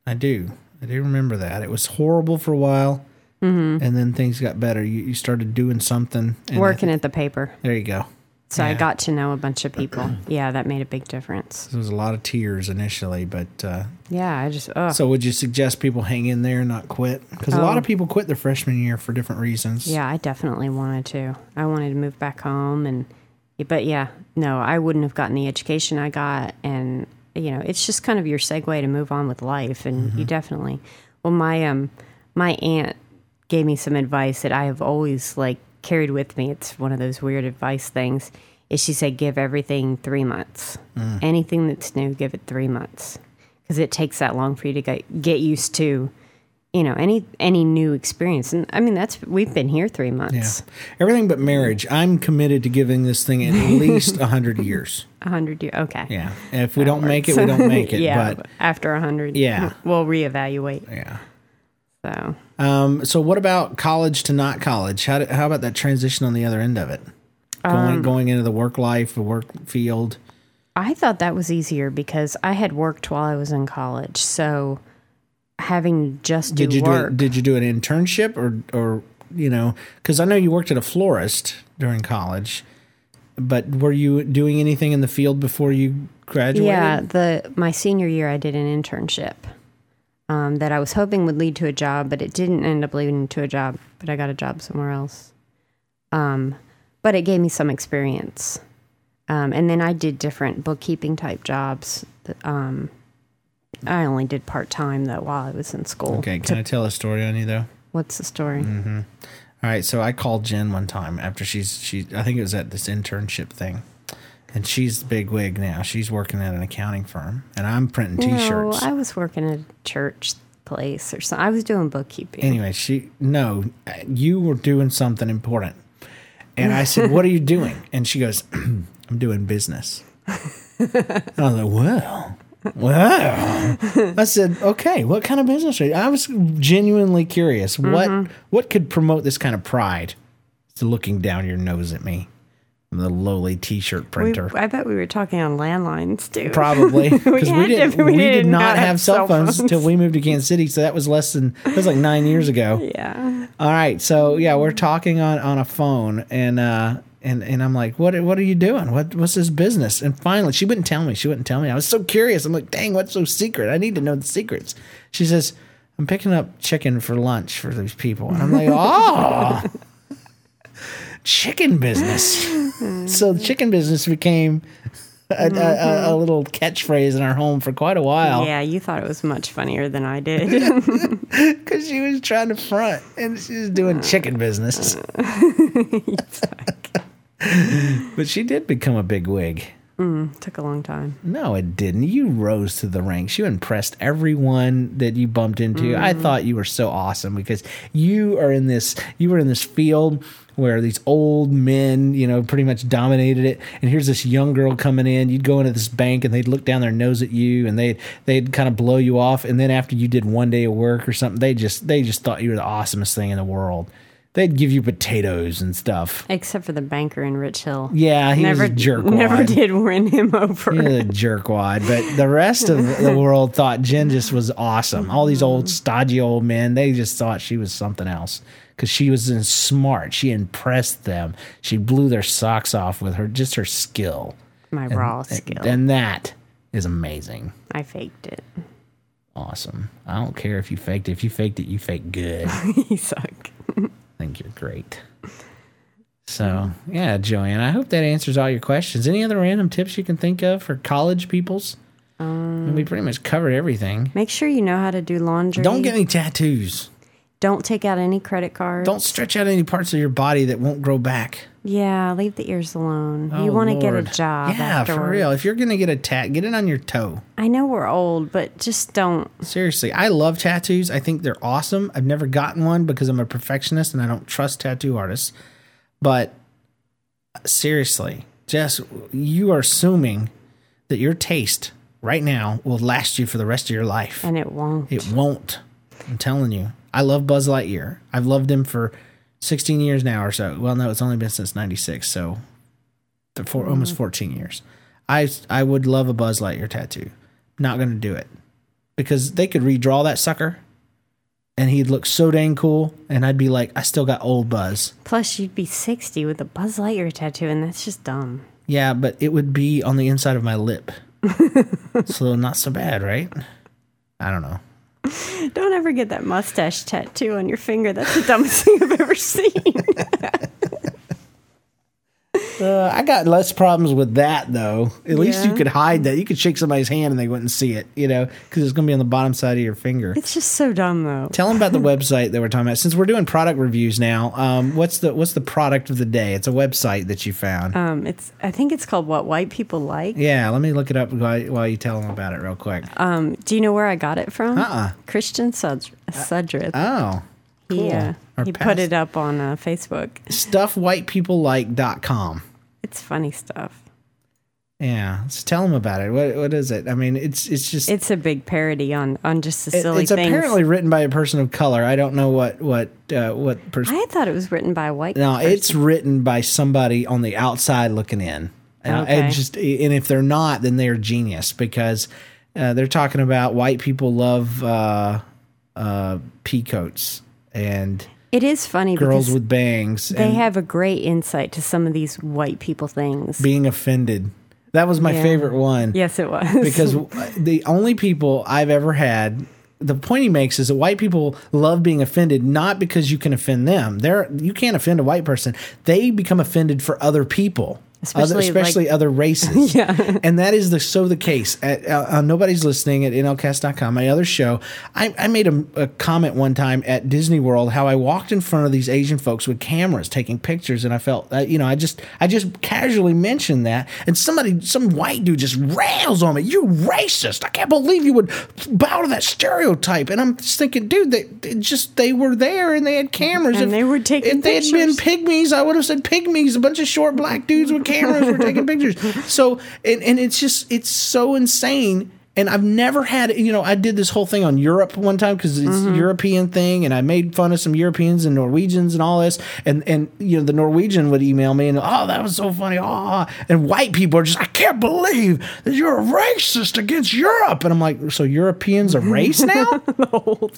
I do. I do remember that. It was horrible for a while, Mm-hmm. and then things got better. You, you started doing something. and Working at the paper. There you go. So I got to know a bunch of people. yeah, that made a big difference. There was a lot of tears initially, but uh, Yeah, I just oh so would you suggest people hang in there and not quit? Because a lot Oh. of people quit their freshman year for different reasons. yeah, I definitely wanted to. I wanted to move back home and but yeah, no, I wouldn't have gotten the education I got and you know, it's just kind of your segue to move on with life and Mm-hmm. you definitely well my um my aunt gave me some advice that I have always like carried with me. It's one of those weird advice things. Is she said give everything 3 months. Mm. Anything that's new, give it 3 months. Cuz it takes that long for you to get get used to you know any any new experience and i mean that's we've been here three Yeah. months Everything but marriage. I'm committed to giving this thing at least 100 years. a hundred years okay Yeah. If we don't make it, we don't make it. yeah But after a hundred Yeah. we'll reevaluate yeah. So Um, so what about college to not college? How, do, how about that transition on the other end of it? Going, going into the work life, the work field. i thought that was easier because i had worked while i was in college so having just Did you work do it, did you do an internship or or you know because I know you worked at a florist during college, but were you doing anything in the field before you graduated? Yeah, the my senior year, I did an internship um, that I was hoping would lead to a job, but it didn't end up leading to a job. But I got a job somewhere else. Um, but it gave me some experience, um, and then I did different bookkeeping type jobs. that, Um, I only did part time though while I was in school. Okay, can I tell a story on you though? What's the story? Mm-hmm. All right, so I called Jen one time after she's she I think it was at this internship thing. And she's big wig now. She's working at an accounting firm, and I'm printing T-shirts. No, I was working at a church place or something. I was doing bookkeeping. anyway, she no, you were doing something important, and I said, "What are you doing?" And she goes, "I'm doing business." I was like, "Well, well." I said, "Okay, what kind of business?" Are you? I was genuinely curious. What mm-hmm. what could promote this kind of pride? To looking down your nose at me, the lowly T-shirt We, printer. I bet we were talking on landlines too. Probably because we, to- didn't. we We, did not have cell phones phones. until we moved to Kansas City. So that was less than that was like nine years ago. Yeah. All right, so yeah, we're talking on, on a phone, and uh, and and I'm like, what what are you doing? What what's this business? And finally, she wouldn't tell me. She wouldn't tell me. I was so curious. I'm like, dang, what's so secret? I need to know the secrets. She says, I'm picking up chicken for lunch for these people, and I'm like, oh, chicken business. so the chicken business became. A, a, a, a mm-hmm. little catchphrase in our home for quite a while Yeah, you thought it was much funnier than I did. because she was trying to front and she was doing uh, chicken business. Uh, but she did become a big wig. Mm, took a long time. No, it didn't. You rose to the ranks. You impressed everyone that you bumped into. I mm. thought you were so awesome because you are in this. You were in this field where these old men, you know, pretty much dominated it. And here's this young girl coming in. You'd go into this bank and they'd look down their nose at you and they'd they'd kind of blow you off. And then after you did one day of work or something, they just they just thought you were the awesomest thing in the world. They'd give you potatoes and stuff. Except for the banker in Rich Hill. Yeah, he never was a jerk. Never did win him over. He was a jerkwad, but the rest of the world thought Jen just was awesome. All these old stodgy old men, they just thought she was something else because she was smart. She impressed them. She blew their socks off with her just her skill, My raw skill. and that is amazing. I faked it. Awesome. I don't care if you faked it. If you faked it, you faked good. You suck. Think you're great. So yeah, Joanne, I hope that answers all your questions. Any other random tips you can think of for college peoples? Um, we pretty much covered everything. Make sure you know how to do laundry. Don't get any tattoos. Don't take out any credit cards. Don't stretch out any parts of your body that won't grow back. Yeah, leave the ears alone. Oh, you want to get a job. Yeah, for real. If you're gonna get a tat, get it on your toe. I know we're old, but just don't. Seriously, I love tattoos. I think they're awesome. I've never gotten one because I'm a perfectionist and I don't trust tattoo artists. But seriously, Jess, you are assuming that your taste right now will last you for the rest of your life. And it won't. It won't. I'm telling you. I love Buzz Lightyear. I've loved him for 16 years now or so. Well, no, it's only been since 96, so the four, mm-hmm. almost 14 years. I I would love a Buzz Lightyear tattoo. Not going to do it. Because they could redraw that sucker and he'd look so dang cool, and I'd be like, I still got old Buzz. Plus, you'd be 60 with a Buzz Lightyear tattoo, and that's just dumb. Yeah, but it would be on the inside of my lip, so not so bad, right? I don't know. Don't ever get that mustache tattoo on your finger. That's the dumbest thing I've ever seen. Uh, I got less problems with that though. At least you could hide that. You could shake somebody's hand and they wouldn't see it, you know, because it's going to be on the bottom side of your finger. it's just so dumb, though. Tell them about the website that we're talking about. Since we're doing product reviews now, um, what's the what's the product of the day? It's a website that you found. Um, it's I think it's called What White People Like. yeah, let me look it up while, while you tell them about it real quick. Um, do you know where I got it from? Uh-uh. Christian Sud- Sudrith. oh, cool. He, uh, Our he past- put it up on uh, Facebook. stuffwhitepeoplelike.com. It's funny stuff. Yeah, so tell them about it. What what is it? I mean, it's it's just It's a big parody on on just the it- silly it's things. apparently written by a person of color. I don't know what what uh, what person. I thought it was written by a white. No, person. it's written by somebody on the outside looking in. And Okay. I just and if they're not, then they're genius because uh, they're talking about white people love uh, uh, peacoats and It is funny girls with bangs. they have a great insight to some of these white people things. being offended. That was my Yeah. favorite one. yes, it was because the only people I've ever had. The point he makes is that white people love being offended not because you can offend them. They're you can't offend a white person. They become offended for other people, other, Especially, especially like- other races. yeah, and that is the so the case. At, uh, uh, nobody's listening at nlcast.com. My other show, I, I made a, a comment one time at Disney World how I walked in front of these Asian folks with cameras taking pictures, and I felt uh, you know I just I just casually mentioned that, and somebody some white dude just rails on me. You racist! I can't believe you would bow to that stereotype. And I'm just thinking, dude, they, they just they were there and they had cameras. And they were taking pictures. If they had been pygmies, I would have said pygmies. A bunch of short black dudes with cameras were taking pictures. So, and, and it's just, it's so insane. And I've never had, you know, I did this whole thing on Europe one time because it's Mm-hmm. a European thing, and I made fun of some Europeans and Norwegians and all this. And and you know, the Norwegian would email me and oh, that was so funny. Oh, and white people are just, I can't believe that you're a racist against Europe. And I'm like, so Europeans a race now?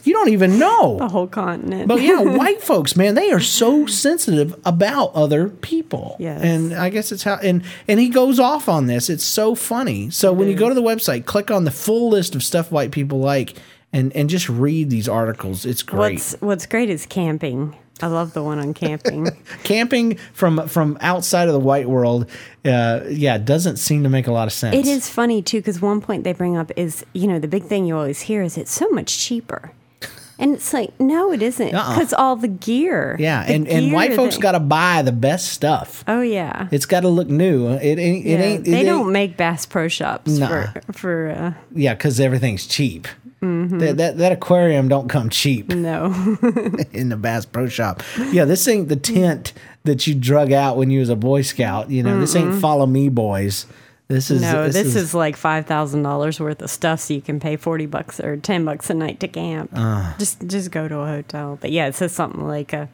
you don't even know. the whole continent. But yeah, white folks, man, they are so sensitive about other people. Yes. And I guess it's how and and he goes off on this. It's so funny. So when you go to the website, click on the full list of stuff white people like and and just read these articles. It's great. what's what's great is camping. I love the one on camping. Camping from from outside of the white world, uh, yeah, doesn't seem to make a lot of sense. It is funny too because one point they bring up is you know the big thing you always hear is it's so much cheaper, and it's like no, it isn't Uh-uh. because all the gear. Yeah, the and, and white folks got to buy the best stuff. Oh yeah. It's got to look new. It ain't. It ain't. It they ain't, don't make Bass Pro Shops Nah. for for uh, Yeah, because everything's cheap. Mm-hmm. That, that that aquarium don't come cheap no. in the Bass Pro Shop. Yeah, this ain't the tent that you drug out when you was a Boy Scout. You know, this ain't Follow Me Boys. This is No, this, is, like five thousand dollars worth of stuff, so you can pay forty bucks or ten bucks a night to camp. Ah. just just go to a hotel. But yeah, it says something like, uh,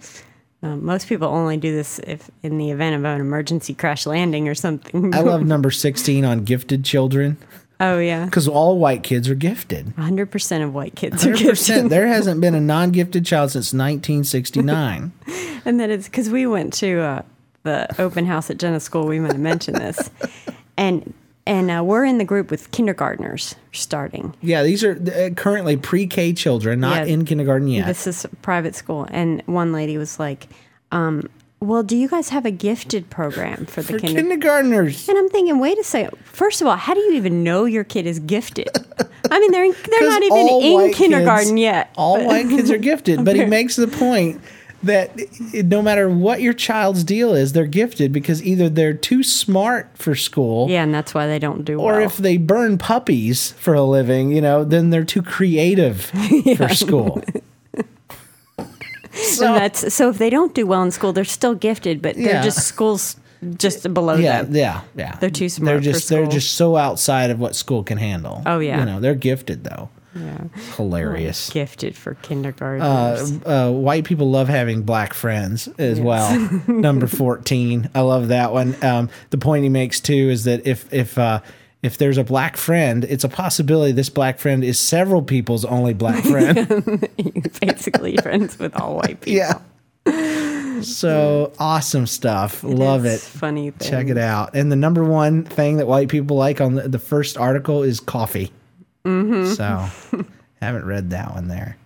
um, most people only do this if in the event of an emergency crash landing or something. I love number sixteen on gifted children oh yeah, because all white kids are gifted. hundred percent of white kids are 100%. gifted, There hasn't been a non-gifted child since 1969. and that it's because we went to uh, the open house at Jenna School. We might have mentioned this, and and uh, we're in the group with kindergartners starting. yeah, these are uh, currently pre-K children, not Yeah. in kindergarten yet. This is private school, and one lady was like, um, "Well, do you guys have a gifted program for the For kinder?" kindergartners. and I'm thinking, wait a second. First of all, how do you even know your kid is gifted? I mean, they're they're not even in kindergarten kids- yet. All white kids are gifted, but he makes the point that it- no matter what your child's deal is, they're gifted because either they're too smart for school, Yeah, and that's why they don't do or well. Or if they burn puppies for a living, you know, then they're too creative for school. so, and that's so if they don't do well in school, they're still gifted, but they're Yeah. just schools just below yeah, them. yeah, yeah. They're too smart. They're just they're just so outside of what school can handle. Oh, yeah. you know, they're gifted though. Yeah, Hilarious. gifted for kindergarten. uh, uh, white people love having black friends as well. Number fourteen, I love that one. Um, the point he makes too is that if if uh, if there's a black friend, it's a possibility this black friend is several people's only black friend. Basically, friends with all white people. yeah. So awesome stuff. Love it. Funny thing. Check it out. And the number one thing that white people like on the, the first article is coffee. Mm-hmm. So I haven't read that one there.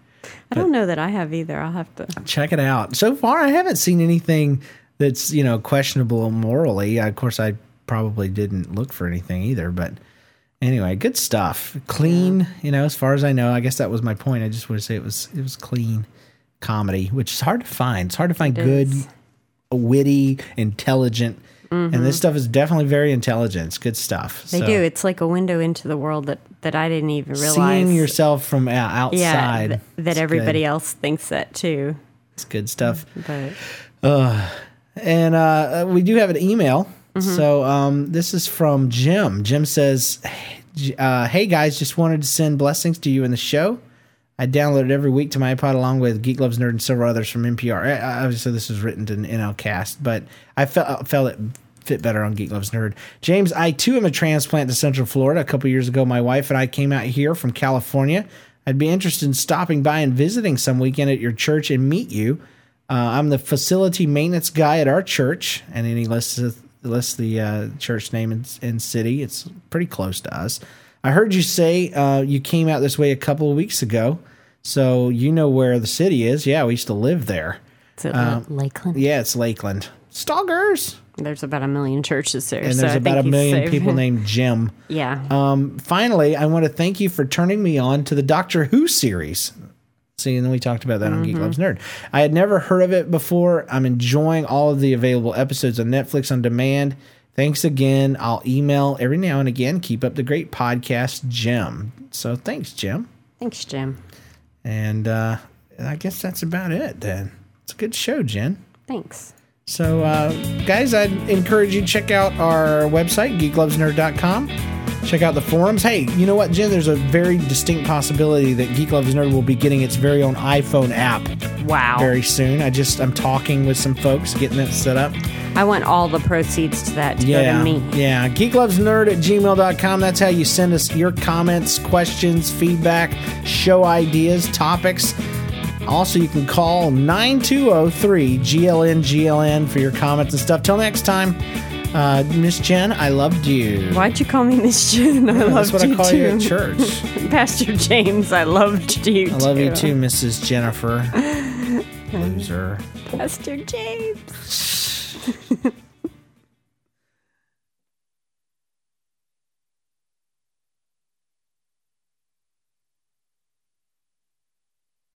I don't know that I have either. I'll have to. Check it out. So far, I haven't seen anything that's you know questionable morally. Of course, I probably didn't look for anything either. But anyway, good stuff. Clean. You know, as far as I know, I guess that was my point. I just want to say it was it was clean comedy, which is hard to find. It's hard to find good, is. witty, intelligent. And this stuff is definitely very intelligent. It's good stuff. They So, do. It's like a window into the world that, that I didn't even realize. Seeing yourself from o- yeah, outside. th- that everybody good. else thinks that too. It's good stuff. But Uh, And uh, we do have an email. Mm-hmm. So um, this is from Jim. Jim says, uh, Hey guys, just wanted to send blessings to you in the show. I download it every week to my iPod along with Geek Loves Nerd and several others from NPR. Obviously, this was written to NLCast, but I felt, felt it fit better on Geek Loves Nerd. James, I too am a transplant to Central Florida. A couple years ago, my wife and I came out here from California. I'd be interested in stopping by and visiting some weekend at your church and meet you. Uh, I'm the facility maintenance guy at our church, and then he lists lists the uh, church name and, and city. It's pretty close to us. I heard you say uh, you came out this way a couple of weeks ago, so you know where the city is. Yeah, we used to live there. is it Um, Lakeland? Yeah, it's Lakeland. Stoggers. There's about a million churches there. And so there's I about a million safe. people named Jim. yeah. Um, finally, I want to thank you for turning me on to the Doctor Who series. See, and we talked about that on Geek Loves Nerd. I had never heard of it before. I'm enjoying all of the available episodes on Netflix on demand. Thanks again. I'll email every now and again. Keep up the great podcast, Jim. So thanks, Jim. Thanks, Jim. And uh, I guess that's about it then. It's a good show, Jen. Thanks. So, uh, guys, I'd encourage you to check out our website, geeklovesnerd.com. Check out the forums. Hey, you know what, Jen? There's a very distinct possibility that Geek Loves Nerd will be getting its very own iPhone app Wow. very soon. I just I'm talking with some folks, getting it set up. I want all the proceeds to that to Yeah, go to me. yeah. Geeklovesnerd at gmail.com. That's how you send us your comments, questions, feedback, show ideas, topics. Also, you can call 9203 GLN GLN for your comments and stuff. Till next time, uh, Miss Jen, I loved you. Why'd you call me Miss Jen? I That's loved what you I call too. you at church. Pastor James, I loved you I love you too, Mrs. Jennifer. Loser. Pastor James.